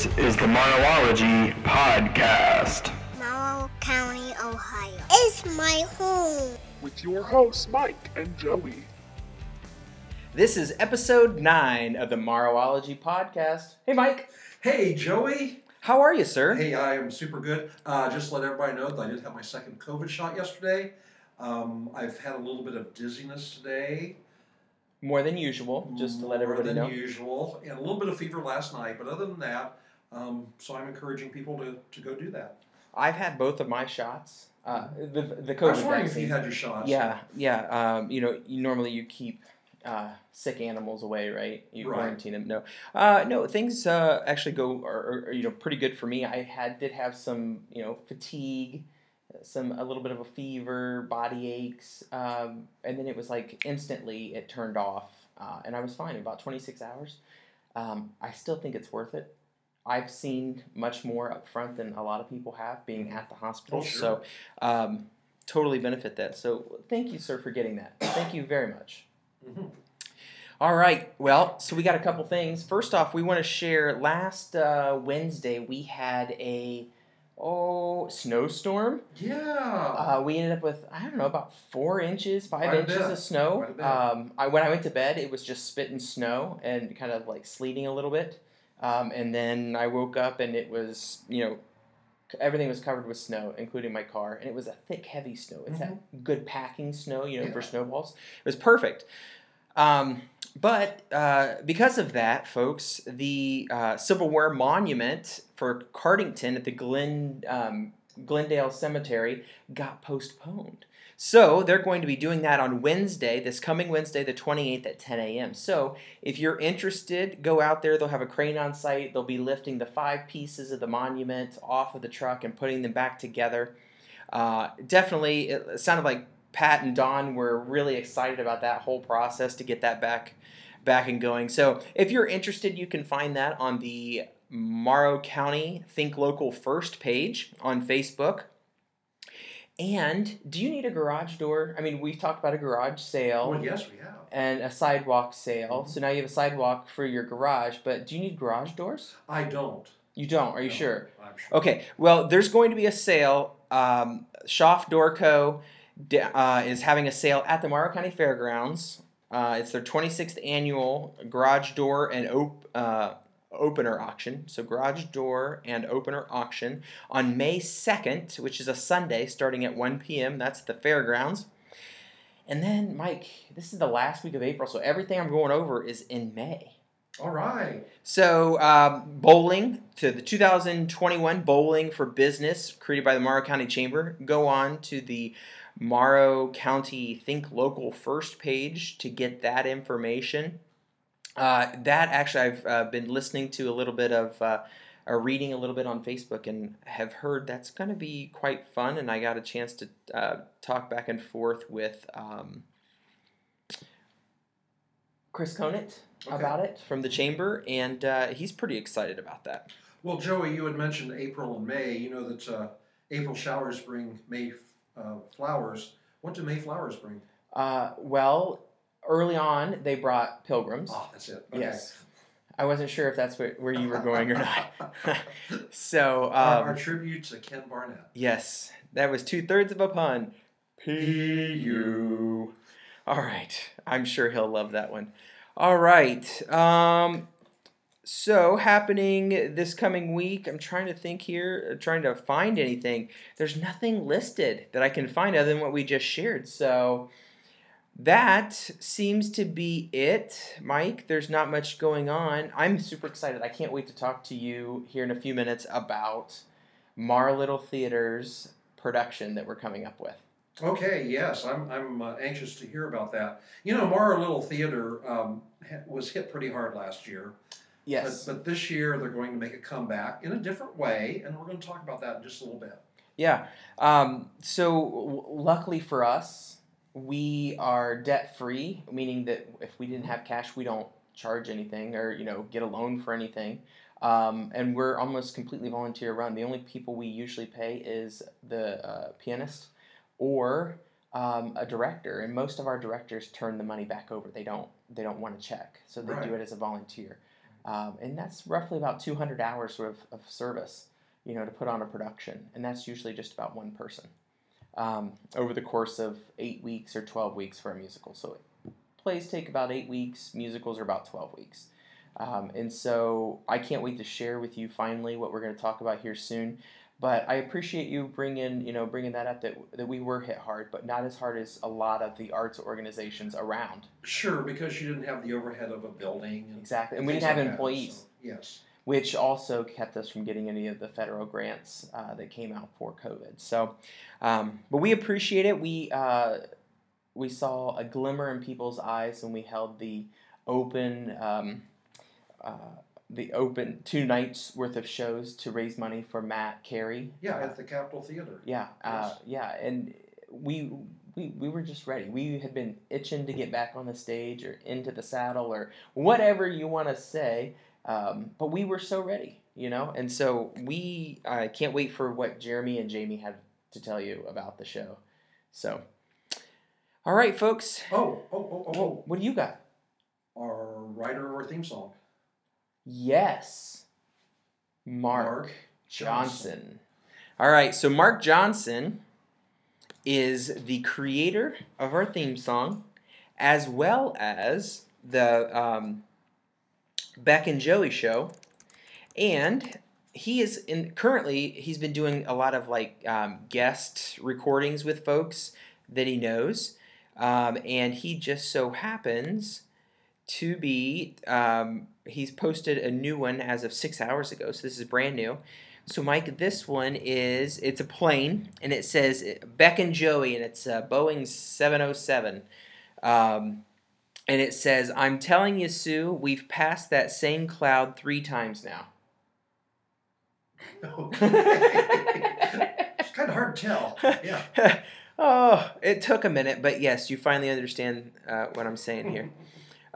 This is the Morrowology Podcast. Morrow County, Ohio. It's my home. with your hosts, Mike and Joey. This is episode nine of the Morrowology podcast. Hey, Mike, Hey, Joey. how are you, sir? Hey, I am super good. Uh, just to let everybody know that I did have my second COVID shot yesterday. Um, I've had a little bit of dizziness today. More than usual, just to let everybody know. more everybody than know. usual, and a little bit of fever last night. But other than that, um, so I'm encouraging people to, to go do that. I've had both of my shots. Uh, the the I was COVID wondering if you had your shots. yeah, yeah. Um, you know, you, normally you keep uh, sick animals away, right? You Right. quarantine them. No, uh, no. Things uh, actually go are, are, you know pretty good for me. I had did have some you know fatigue, some a little bit of a fever, body aches, um, and then it was like instantly it turned off, uh, and I was fine in about twenty six hours. Um, I still think it's worth it. I've seen much more up front than a lot of people have being at the hospital. Oh, sure. So um, totally benefit that. So thank you, sir, for getting that. Thank you very much. Mhm. All right. Well, so we got a couple things. First off, we want to share. Last uh, Wednesday, we had a oh snowstorm. Yeah. Uh, we ended up with I don't know about four inches, five Quite inches of snow. Quite a bit. Um, I when I went to bed, it was just spitting snow and kind of like sleeting a little bit. Um, and then I woke up and it was you know everything was covered with snow, including my car, and it was a thick, heavy snow. It's that good packing snow, you know, for snowballs. It was perfect. Um, but uh, because of that, folks, the uh, Civil War monument for Cardington at the Glen, um, Glendale Cemetery got postponed. So they're going to be doing that on Wednesday, this coming Wednesday, the 28th at 10 a.m. So if you're interested, go out there. They'll have a crane on site. They'll be lifting the five pieces of the monument off of the truck and putting them back together. Uh, definitely, it sounded like Pat and Don were really excited about that whole process to get that back, back and going. So if you're interested, you can find that on the Morrow County Think Local First page on Facebook. And do you need a garage door? I mean, we've talked about a garage sale Well, yes, we have. and a sidewalk sale. So now you have a sidewalk for your garage, but do you need garage doors? I don't. You don't, are you No, sure? I'm sure. Okay, well, there's going to be a sale. Um, Schaff Doorco d- uh, is having a sale at the Morrow County Fairgrounds. Uh, it's their 26th annual garage door and op- uh, opener auction. So, garage door and opener auction on May 2nd, which is a Sunday, starting at 1 p.m. That's the fairgrounds. And then, Mike, this is the last week of April, so everything I'm going over is in May. All right. So, um, bowling to the 2021 Bowling for Business created by the Morrow County Chamber. Go on to the Morrow County Think Local First page to get that information. Uh, that actually, I've uh, been listening to a little bit of, uh, or reading a little bit on Facebook, and have heard that's going to be quite fun. And I got a chance to uh, talk back and forth with um, Chris Conant Okay. about it from the chamber, and uh, he's pretty excited about that. Well, Joey, you had mentioned April and May. You know that uh, April showers bring May uh, flowers. What do May flowers bring? Uh, well, early on they brought pilgrims. Oh, that's it. Okay. Yes, I wasn't sure if that's where, where you were going or not. so, our, um, our tribute to Ken Barnett. yes, that was two thirds of a pun. P U. All right, I'm sure he'll love that one. All right. Um, so happening this coming week, I'm trying to think here, uh, trying to find anything. There's nothing listed that I can find other than what we just shared. So that seems to be it, Mike. There's not much going on. I'm super excited. I can't wait to talk to you here in a few minutes about Morrow Little Theater's production that we're coming up with. Okay, yes, I'm, I'm uh, anxious to hear about that. You know, Morrow Little Theater um, was hit pretty hard last year. Yes. But, but this year they're going to make a comeback in a different way, and we're going to talk about that in just a little bit. Yeah. Um, so w- luckily for us, we are debt free, meaning that if we didn't have cash, we don't charge anything or you know get a loan for anything. Um, and we're almost completely volunteer run. The only people we usually pay is the uh, pianist or um, a director, and most of our directors turn the money back over. They don't they don't want to check, so they Right. do it as a volunteer. um, and that's roughly about 200 hours worth of service, you know, to put on a production, and that's usually just about one person um, over the course of eight weeks or 12 weeks for a musical. So plays take about eight weeks, musicals are about 12 weeks. Um, and so I can't wait to share with you finally what we're going to talk about here soon. But I appreciate you bringing, you know, bringing that up that, that we were hit hard, but not as hard as a lot of the arts organizations around. Sure, because you didn't have the overhead of a building. And Exactly, and we didn't have like that, employees. so, yes. Which also kept us from getting any of the federal grants uh, that came out for COVID. So, um, but we appreciate it. We uh, we saw a glimmer in people's eyes when we held the open. Um, uh, the open two nights worth of shows to raise money for Matt Carey. Yeah, at the Capitol Theater. Yeah, uh, Yes. yeah, and we, we we were just ready. We had been itching to get back on the stage or into the saddle or whatever you want to say, um, but we were so ready, you know. And so we uh, can't wait for what Jeremy and Jamie have to tell you about the show. So, all right, folks, Oh, oh, oh, oh, oh. what do you got? Our writer of our theme song. Yes, Mark, Mark Johnson. Johnson. All right, so Mark Johnson is the creator of our theme song, as well as the um, Beck and Joey show, and he is in currently he's been doing a lot of like um, guest recordings with folks that he knows, um, and he just so happens to be um, he's posted a new one as of six hours ago, so this is brand new. So, Mike, this one is it's a plane, and it says Beck and Joey, and it's a Boeing 707. Um, and it says, I'm telling you, Sue, we've passed that same cloud three times now. Okay. it's kind of hard to tell. Yeah. oh, it took a minute, but yes, you finally understand uh, what I'm saying here.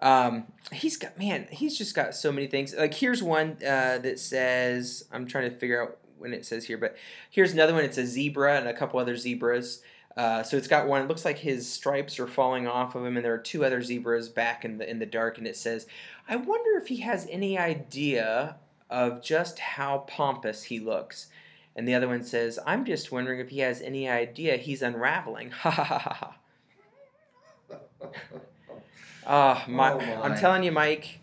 Um, he's got man, he's just got so many things. Like here's one uh, that says I'm trying to figure out when it says here, but here's another one. It's a zebra and a couple other zebras. Uh, so it's got one. It looks like his stripes are falling off of him, and there are two other zebras back in the in the dark. And it says, "I wonder if he has any idea of just how pompous he looks." And the other one says, "I'm just wondering if he has any idea he's unraveling." Ha ha ha ha. Ah, my, Oh, I'm telling you, Mike,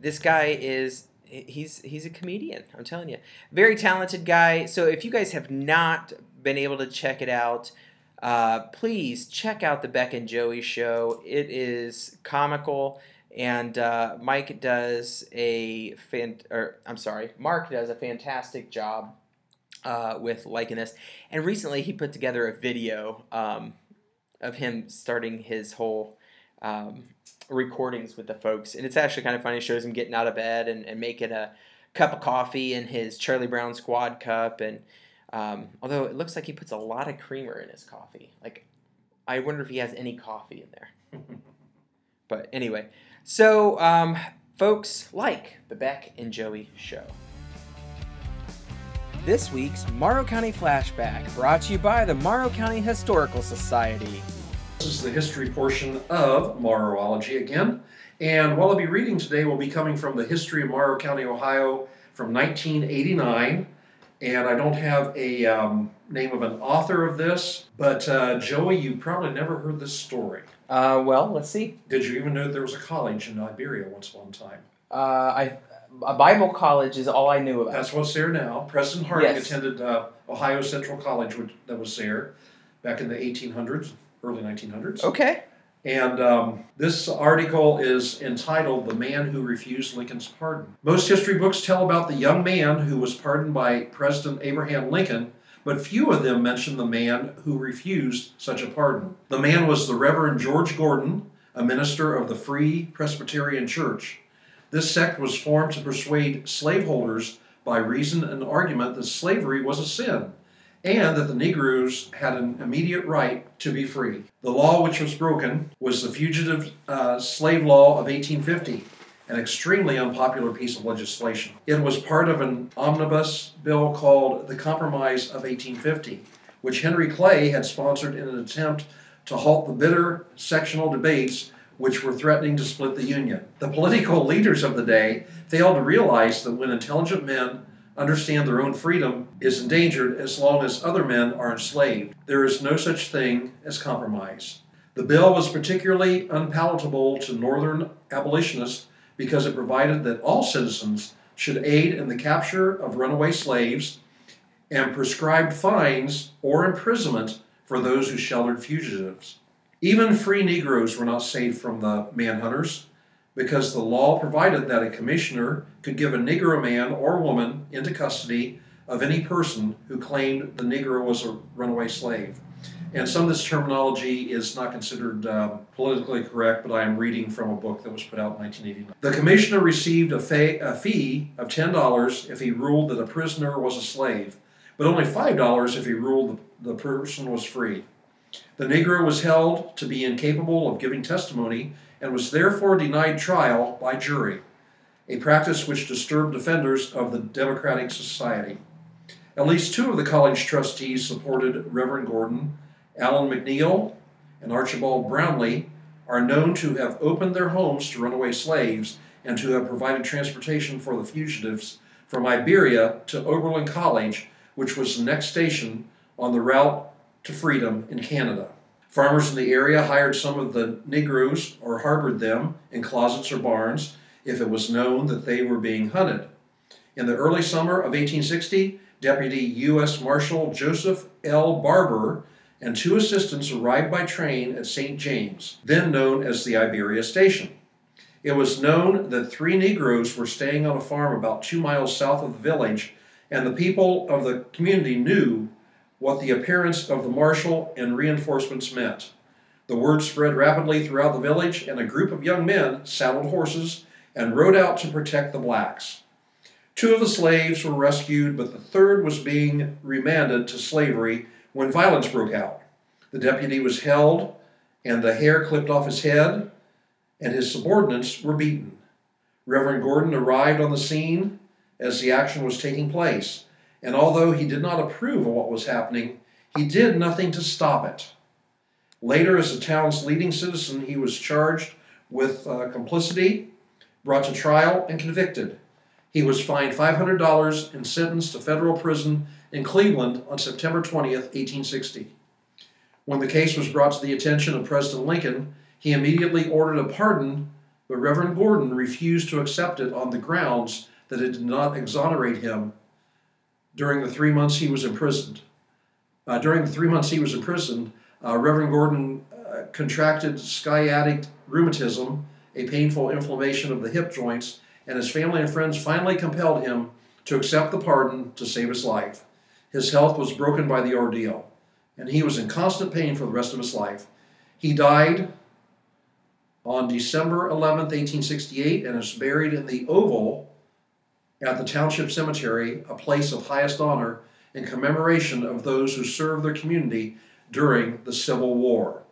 this guy is he's he's a comedian. I'm telling you, very talented guy. So if you guys have not been able to check it out, uh, please check out the Beck and Joey show. It is comical, and uh, Mike does a fan or I'm sorry, Mark does a fantastic job uh, with liking this. And recently, he put together a video um, of him starting his whole um, recordings with the folks. And it's actually kind of funny. It shows him getting out of bed and, and making a cup of coffee in his Charlie Brown squad cup. And um, although it looks like he puts a lot of creamer in his coffee. Like, I wonder if he has any coffee in there. but anyway, so um, folks, like the Beck and Joey show. This week's Morrow County Flashback brought to you by the Morrow County Historical Society. This is the history portion of Morrowology again. And what I'll be reading today will be coming from the History of Morrow County, Ohio from 1989. And I don't have a um, name of an author of this, but uh, Joey, you probably never heard this story. Uh, well, let's see. Did you even know there was a college in Iberia once upon a time? Uh, I a Bible college is all I knew about. That's what's there now. President Harding Yes. attended uh, Ohio Central College, which, that was there back in the 1800s, early 1900s. Okay. And um, this article is entitled The Man Who Refused Lincoln's Pardon. Most history books tell about the young man who was pardoned by President Abraham Lincoln, but few of them mention the man who refused such a pardon. The man was the Reverend George Gordon, a minister of the Free Presbyterian Church. This sect was formed to persuade slaveholders by reason and argument that slavery was a sin and that the Negroes had an immediate right to be free. The law which was broken was the Fugitive uh, Slave Law of 1850, an extremely unpopular piece of legislation. It was part of an omnibus bill called the Compromise of 1850, which Henry Clay had sponsored in an attempt to halt the bitter sectional debates which were threatening to split the Union. The political leaders of the day failed to realize that when intelligent men understand their own freedom is endangered as long as other men are enslaved, there is no such thing as compromise. The bill was particularly unpalatable to Northern abolitionists because it provided that all citizens should aid in the capture of runaway slaves and prescribed fines or imprisonment for those who sheltered fugitives. Even free Negroes were not safe from the manhunters because the law provided that a commissioner could give a Negro man or woman into custody of any person who claimed the Negro was a runaway slave. And some of this terminology is not considered uh, politically correct, but I am reading from a book that was put out in 1989. The commissioner received a, fa- a fee of $10 if he ruled that a prisoner was a slave, but only $5 if he ruled the person was free. The Negro was held to be incapable of giving testimony and was therefore denied trial by jury, a practice which disturbed defenders of the Democratic Society. At least two of the college trustees supported Reverend Gordon. Allen McNeil and Archibald Brownlee are known to have opened their homes to runaway slaves and to have provided transportation for the fugitives from Iberia to Oberlin College, which was the next station on the route to freedom in Canada. Farmers in the area hired some of the Negroes or harbored them in closets or barns if it was known that they were being hunted. In the early summer of 1860, Deputy U.S. Marshal Joseph L. Barber and two assistants arrived by train at St. James, then known as the Iberia Station. It was known that three Negroes were staying on a farm about two miles south of the village, and the people of the community knew what the appearance of the marshal and reinforcements meant. The word spread rapidly throughout the village, and a group of young men saddled horses and rode out to protect the blacks. Two of the slaves were rescued, but the third was being remanded to slavery when violence broke out. The deputy was held, and the hair clipped off his head, and his subordinates were beaten. Reverend Gordon arrived on the scene as the action was taking place and although he did not approve of what was happening, he did nothing to stop it. Later, as the town's leading citizen, he was charged with uh, complicity, brought to trial, and convicted. He was fined $500 and sentenced to federal prison in Cleveland on September 20th, 1860. When the case was brought to the attention of President Lincoln, he immediately ordered a pardon, but Reverend Gordon refused to accept it on the grounds that it did not exonerate him during the three months he was imprisoned. Uh, during the three months he was imprisoned, uh, Reverend Gordon uh, contracted sciatic rheumatism, a painful inflammation of the hip joints, and his family and friends finally compelled him to accept the pardon to save his life. His health was broken by the ordeal, and he was in constant pain for the rest of his life. He died on December 11, 1868, and is buried in the Oval at the Township Cemetery, a place of highest honor in commemoration of those who served their community during the Civil War.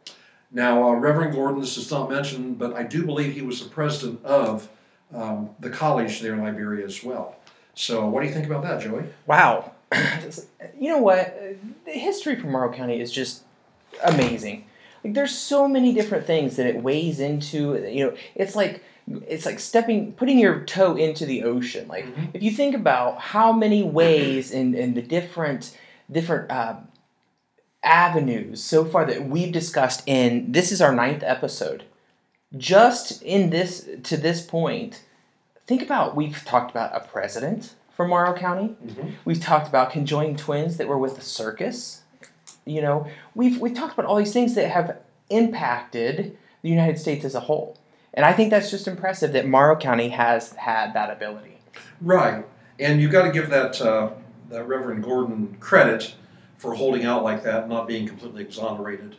Now, uh, Reverend Gordon, this is not mentioned, but I do believe he was the president of um, the college there in Iberia as well. So, what do you think about that, Joey? Wow. you know what? The history from Morrow County is just amazing. Like, there's so many different things that it weighs into. You know, it's like it's like stepping putting your toe into the ocean. Like mm-hmm. if you think about how many ways in, in the different different uh, avenues so far that we've discussed in this is our ninth episode. Just in this to this point think about we've talked about a president from morrow county. Mm-hmm. we've talked about conjoined twins that were with the circus. You know we've we've talked about all these things that have impacted the united states as a whole and I think that's just impressive that Morrow County has had that ability. Right. And you've got to give that, uh, that Reverend Gordon credit for holding out like that, not being completely exonerated.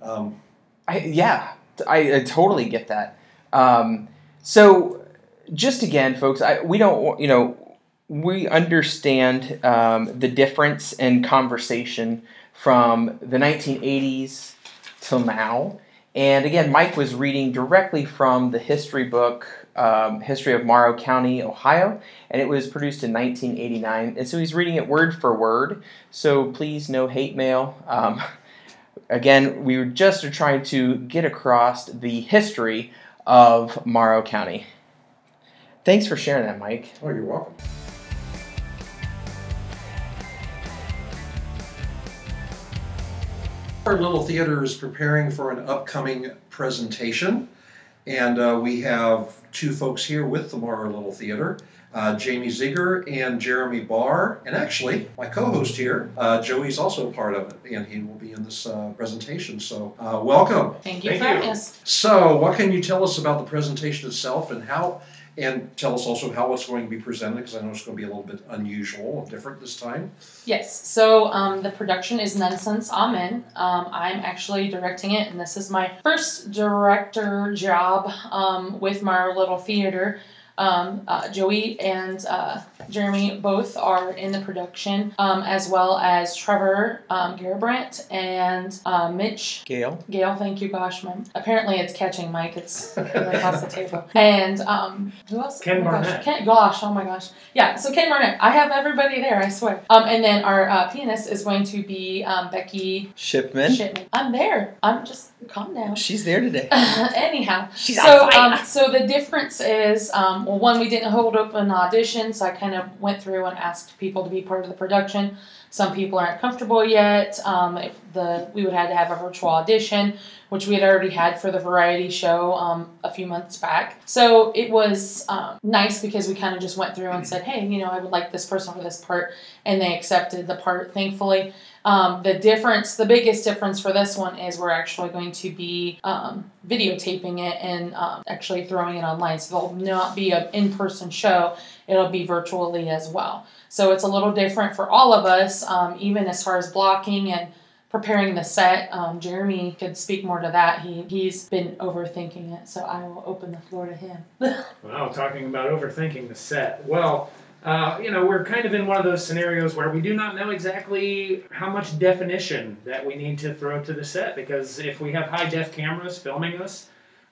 Um, I, yeah, I, I, totally get that. Um, so, just again, folks, I, we don't, you know, we understand um, the difference in conversation from the 1980s till now. And again, Mike was reading directly from the history book, um, History of Morrow County, Ohio, and it was produced in 1989. And so he's reading it word for word. So please, no hate mail. Um, again, we were just trying to get across the history of Morrow County. Thanks for sharing that, Mike. Oh, you're welcome. Our little theater is preparing for an upcoming presentation, and uh, we have two folks here with the Morrow Little Theater. Uh, Jamie Ziegler and Jeremy Barr, and actually my co-host here, uh, Joey's also a part of it, and he will be in this uh, presentation. So, uh, welcome. Thank you Thank for you. having us. So, what can you tell us about the presentation itself, and how, and tell us also how it's going to be presented, because I know it's going to be a little bit unusual and different this time. Yes, so um, the production is Nunsense Amen. Um, I'm actually directing it, and this is my first director job um, with my little theater. Um, uh, Joey and uh, Jeremy both are in the production, um, as well as Trevor um, Garabrandt and uh, Mitch Gail. Gail, thank you. Gosh, my apparently it's catching Mike. It's across the table. And um, who else? Ken oh my gosh. Barnett. Ken, gosh, oh my gosh. Yeah, so Ken Barnett. I have everybody there. I swear. Um, and then our uh, pianist is going to be um, Becky Shipman. Shipman. I'm there. I'm just calm down. She's there today. Anyhow, She's so on fire. um, so the difference is um, well, one we didn't hold open an audition, so I kind of went through and asked people to be part of the production. Some people aren't comfortable yet. Um, if the we would have to have a virtual audition, which we had already had for the variety show um, a few months back. So it was um, nice because we kind of just went through and said, hey, you know, I would like this person for this part, and they accepted the part, thankfully. Um, the difference, the biggest difference for this one is we're actually going to be um, videotaping it and um, actually throwing it online. So there'll not be an in person show, it'll be virtually as well. So it's a little different for all of us, um, even as far as blocking and preparing the set. Um, Jeremy could speak more to that. He, he's been overthinking it, so I will open the floor to him. Wow, talking about overthinking the set. Well, uh, you know, we're kind of in one of those scenarios where we do not know exactly how much definition that we need to throw to the set because if we have high def cameras filming us,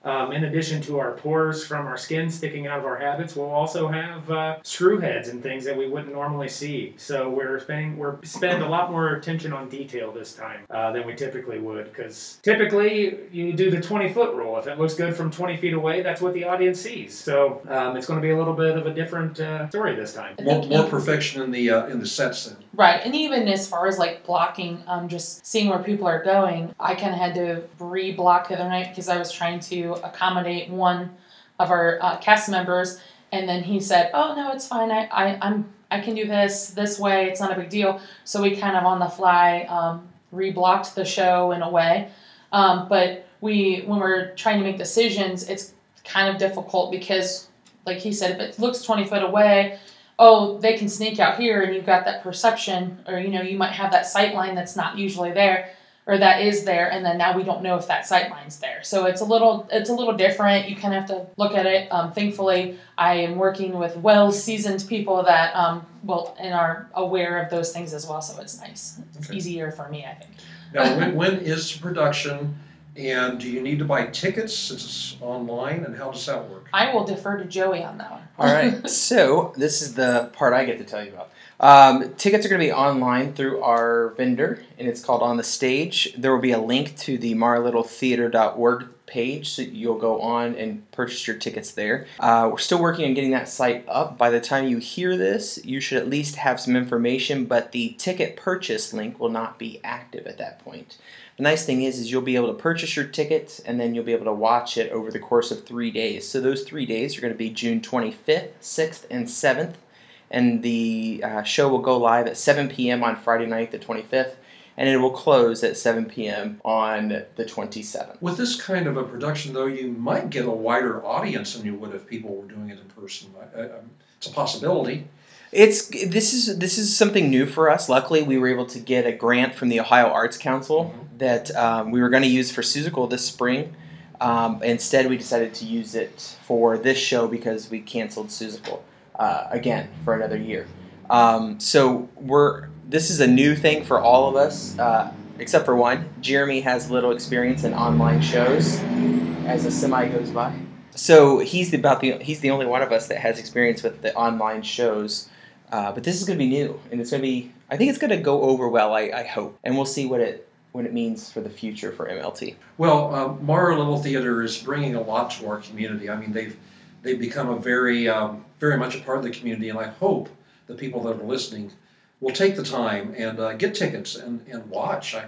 um, in addition to our pores from our skin sticking out of our habits, we'll also have uh, screw heads and things that we wouldn't normally see. So we're spending we're spend a lot more attention on detail this time uh, than we typically would because typically you do the 20 foot rule. If it looks good from 20 feet away, that's what the audience sees. So um, it's going to be a little bit of a different uh, story this time. More, more perfection in the uh, in the sets then. Right, and even as far as like blocking, um, just seeing where people are going, I kind of had to re-block the other night because I was trying to accommodate one of our uh, cast members, and then he said, "Oh no, it's fine. I, I I'm I can do this this way. It's not a big deal." So we kind of on the fly um, re-blocked the show in a way, um, but we when we're trying to make decisions, it's kind of difficult because, like he said, if it looks twenty foot away oh, they can sneak out here and you've got that perception, or you know, you might have that sight line that's not usually there, or that is there, and then now we don't know if that sight line's there. So it's a little it's a little different. You kind of have to look at it. Um, thankfully, I am working with well seasoned people that um, well and are aware of those things as well. So it's nice. It's Okay. easier for me, I think. Now, when, when is production, and do you need to buy tickets since it's online, and how does that work? I will defer to Joey on that one. All right. so this is the part I get to tell you about. Um, tickets are going to be online through our vendor, and it's called On the Stage. There will be a link to the marlittletheater.org page, so you'll go on and purchase your tickets there. Uh, we're still working on getting that site up. By the time you hear this, you should at least have some information, but the ticket purchase link will not be active at that point. The nice thing is, is you'll be able to purchase your ticket and then you'll be able to watch it over the course of three days. So those three days are going to be June 25th, 6th, and 7th, and the uh, show will go live at 7 p.m. on Friday night, the 25th, and it will close at 7 p.m. on the 27th. With this kind of a production, though, you might get a wider audience than you would if people were doing it in person. I, um, it's a possibility. It's this is this is something new for us. Luckily, we were able to get a grant from the Ohio Arts Council that um, we were going to use for Seussical this spring. Um, instead, we decided to use it for this show because we canceled Seussical uh, again for another year. Um, so we're this is a new thing for all of us, uh, except for one. Jeremy has little experience in online shows. As a semi goes by, so he's about the he's the only one of us that has experience with the online shows. Uh, but this is going to be new, and it's going to be. I think it's going to go over well. I, I hope, and we'll see what it what it means for the future for MLT. Well, um, Morrow Little Theater is bringing a lot to our community. I mean, they've they've become a very um, very much a part of the community, and I hope the people that are listening will take the time and uh, get tickets and, and watch. I,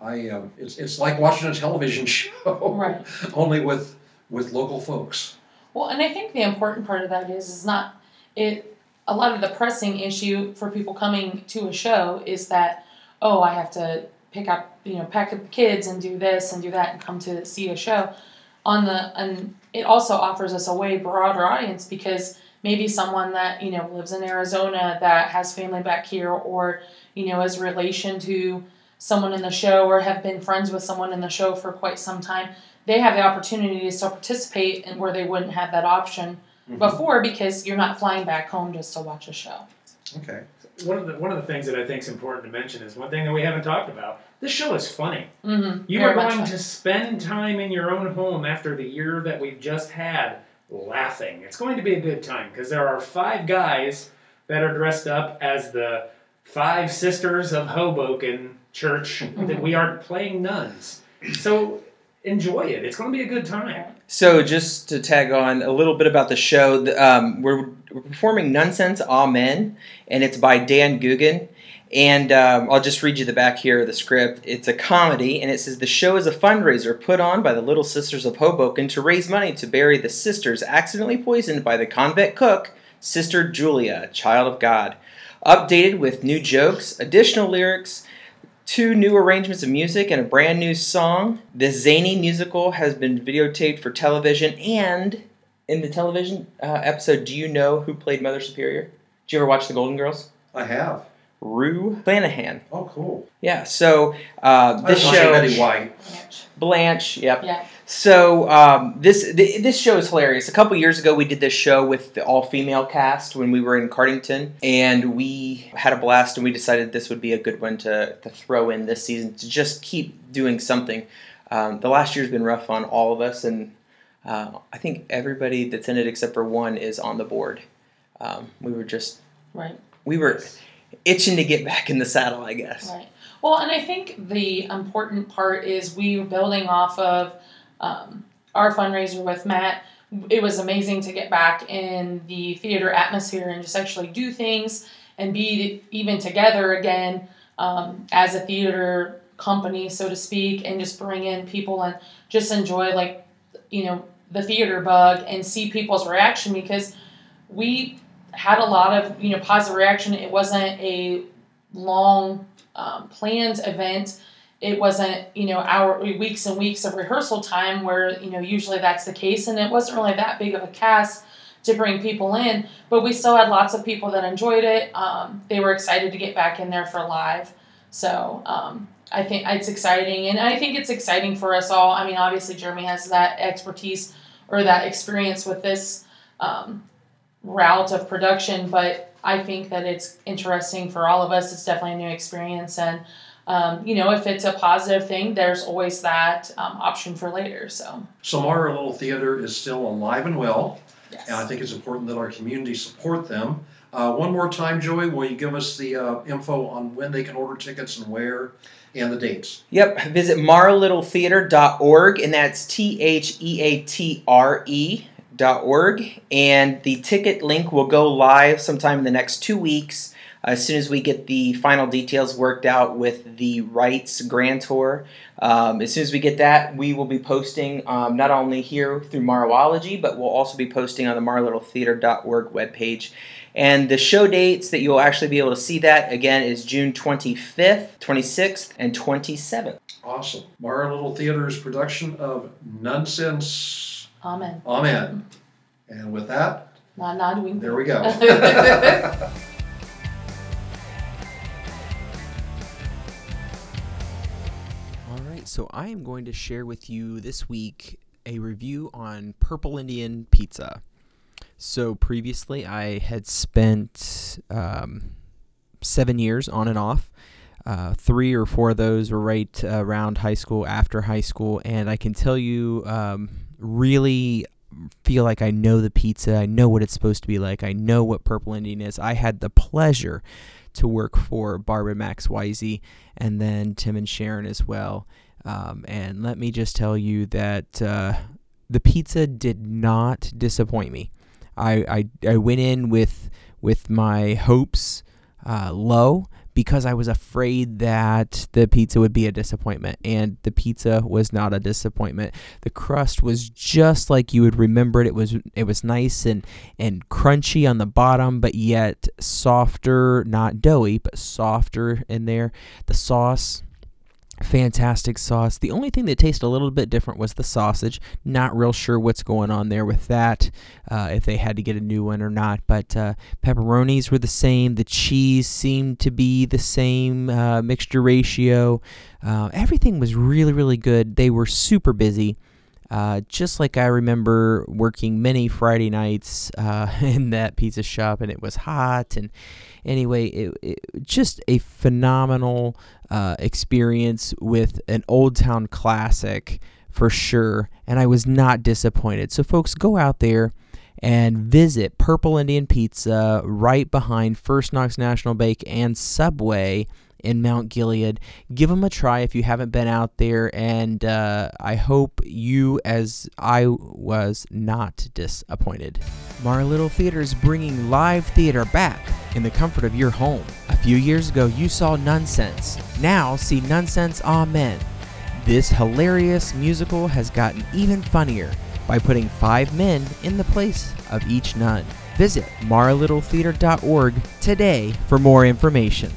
I um, it's, it's like watching a television show, Right. only with with local folks. Well, and I think the important part of that is is not it. A lot of the pressing issue for people coming to a show is that oh, I have to pick up you know pack up the kids and do this and do that and come to see a show. On the and it also offers us a way broader audience because maybe someone that you know lives in Arizona that has family back here or you know is relation to someone in the show or have been friends with someone in the show for quite some time they have the opportunity to still participate and where they wouldn't have that option mm-hmm. before because you're not flying back home just to watch a show. Okay. One of the one of the things that I think is important to mention is one thing that we haven't talked about. This show is funny. Mm-hmm. You are going to spend time in your own home after the year that we've just had laughing. It's going to be a good time because there are five guys that are dressed up as the five sisters of Hoboken Church that we are playing nuns. So enjoy it. It's going to be a good time. So, just to tag on a little bit about the show, um, we're, we're performing Nunsense Amen, and it's by Dan Goggin. And um, I'll just read you the back here of the script. It's a comedy, and it says the show is a fundraiser put on by the Little Sisters of Hoboken to raise money to bury the sisters accidentally poisoned by the convict cook, Sister Julia, child of God. Updated with new jokes, additional lyrics, two new arrangements of music and a brand new song. This zany musical has been videotaped for television, and in the television uh, episode, do you know who played Mother Superior? Did you ever watch The Golden Girls? I have. Rue McClanahan. Oh, cool. Yeah, so uh, I was this watching show. Betty White. Blanche, yep. Yeah. So um, this th- this show is hilarious. A couple years ago, we did this show with the all female cast when we were in Cardington, and we had a blast. And we decided this would be a good one to, to throw in this season to just keep doing something. Um, the last year's been rough on all of us, and uh, I think everybody that's in it except for one is on the board. Um, we were just Right. we were itching to get back in the saddle, I guess. Right. Well, and I think the important part is we were building off of um, our fundraiser with Matt. It was amazing to get back in the theater atmosphere and just actually do things and be even together again um, as a theater company, so to speak, and just bring in people and just enjoy, like, you know, the theater bug and see people's reaction because we had a lot of, you know, positive reaction. It wasn't a long um, planned event. It wasn't, you know, hour weeks and weeks of rehearsal time where, you know, usually that's the case, and it wasn't really that big of a cast to bring people in. But we still had lots of people that enjoyed it. Um, they were excited to get back in there for live. So um, I think it's exciting, and I think it's exciting for us all. I mean, obviously Jeremy has that expertise or that experience with this um, route of production, but I think that it's interesting for all of us. It's definitely a new experience, and um, you know, if it's a positive thing, there's always that um, option for later. So, Samara Little Theater is still alive and well, yes. and I think it's important that our community support them. Uh, one more time, Joey, will you give us the uh, info on when they can order tickets and where and the dates? Yep, visit marlittletheater.org, and that's T H E A T R E dot org. And the ticket link will go live sometime in the next two weeks. As soon as we get the final details worked out with the rights grantor, um, as soon as we get that, we will be posting um, not only here through Morrowology, but we'll also be posting on the marlittletheater.org webpage. And the show dates that you'll actually be able to see that again is June 25th, 26th, and 27th. Awesome. Morrow Little Theater's production of Nunsense Amen. Amen. And with that, Not not doing. there we go. All right, so I am going to share with you this week a review on Purple Indian Pizza. So previously, I had spent um, seven years on and off. Uh, three or four of those were right around high school, after high school, and I can tell you, um, really feel like I know the pizza. I know what it's supposed to be like. I know what Purple Indian is. I had the pleasure to work for Barbara Max Wisey and then Tim and Sharon as well. Um, and let me just tell you that uh, the pizza did not disappoint me. I, I, I went in with with my hopes uh, low because I was afraid that the pizza would be a disappointment, and the pizza was not a disappointment. The crust was just like you would remember it. It was it was nice and and crunchy on the bottom, but yet softer, not doughy, but softer in there. The sauce fantastic sauce. The only thing that tasted a little bit different was the sausage. Not real sure what's going on there with that, uh, if they had to get a new one or not. But uh, pepperonis were the same. The cheese seemed to be the same uh, mixture ratio. Uh, everything was really, really good. They were super busy. Uh, just like I remember working many Friday nights uh, in that pizza shop, and it was hot. And anyway, it, it just a phenomenal uh, experience with an Old Town classic for sure. And I was not disappointed. So, folks, go out there and visit Purple Indian Pizza right behind First Knox National Bank and Subway in Mount Gilead. Give them a try if you haven't been out there, and uh, I hope you, as I was, not disappointed. Morrow Little Theater is bringing live theater back in the comfort of your home. A few years ago, you saw Nunsense. Now, see Nunsense Amen. This hilarious musical has gotten even funnier by putting five men in the place of each nun. Visit maralittletheater.org today for more information.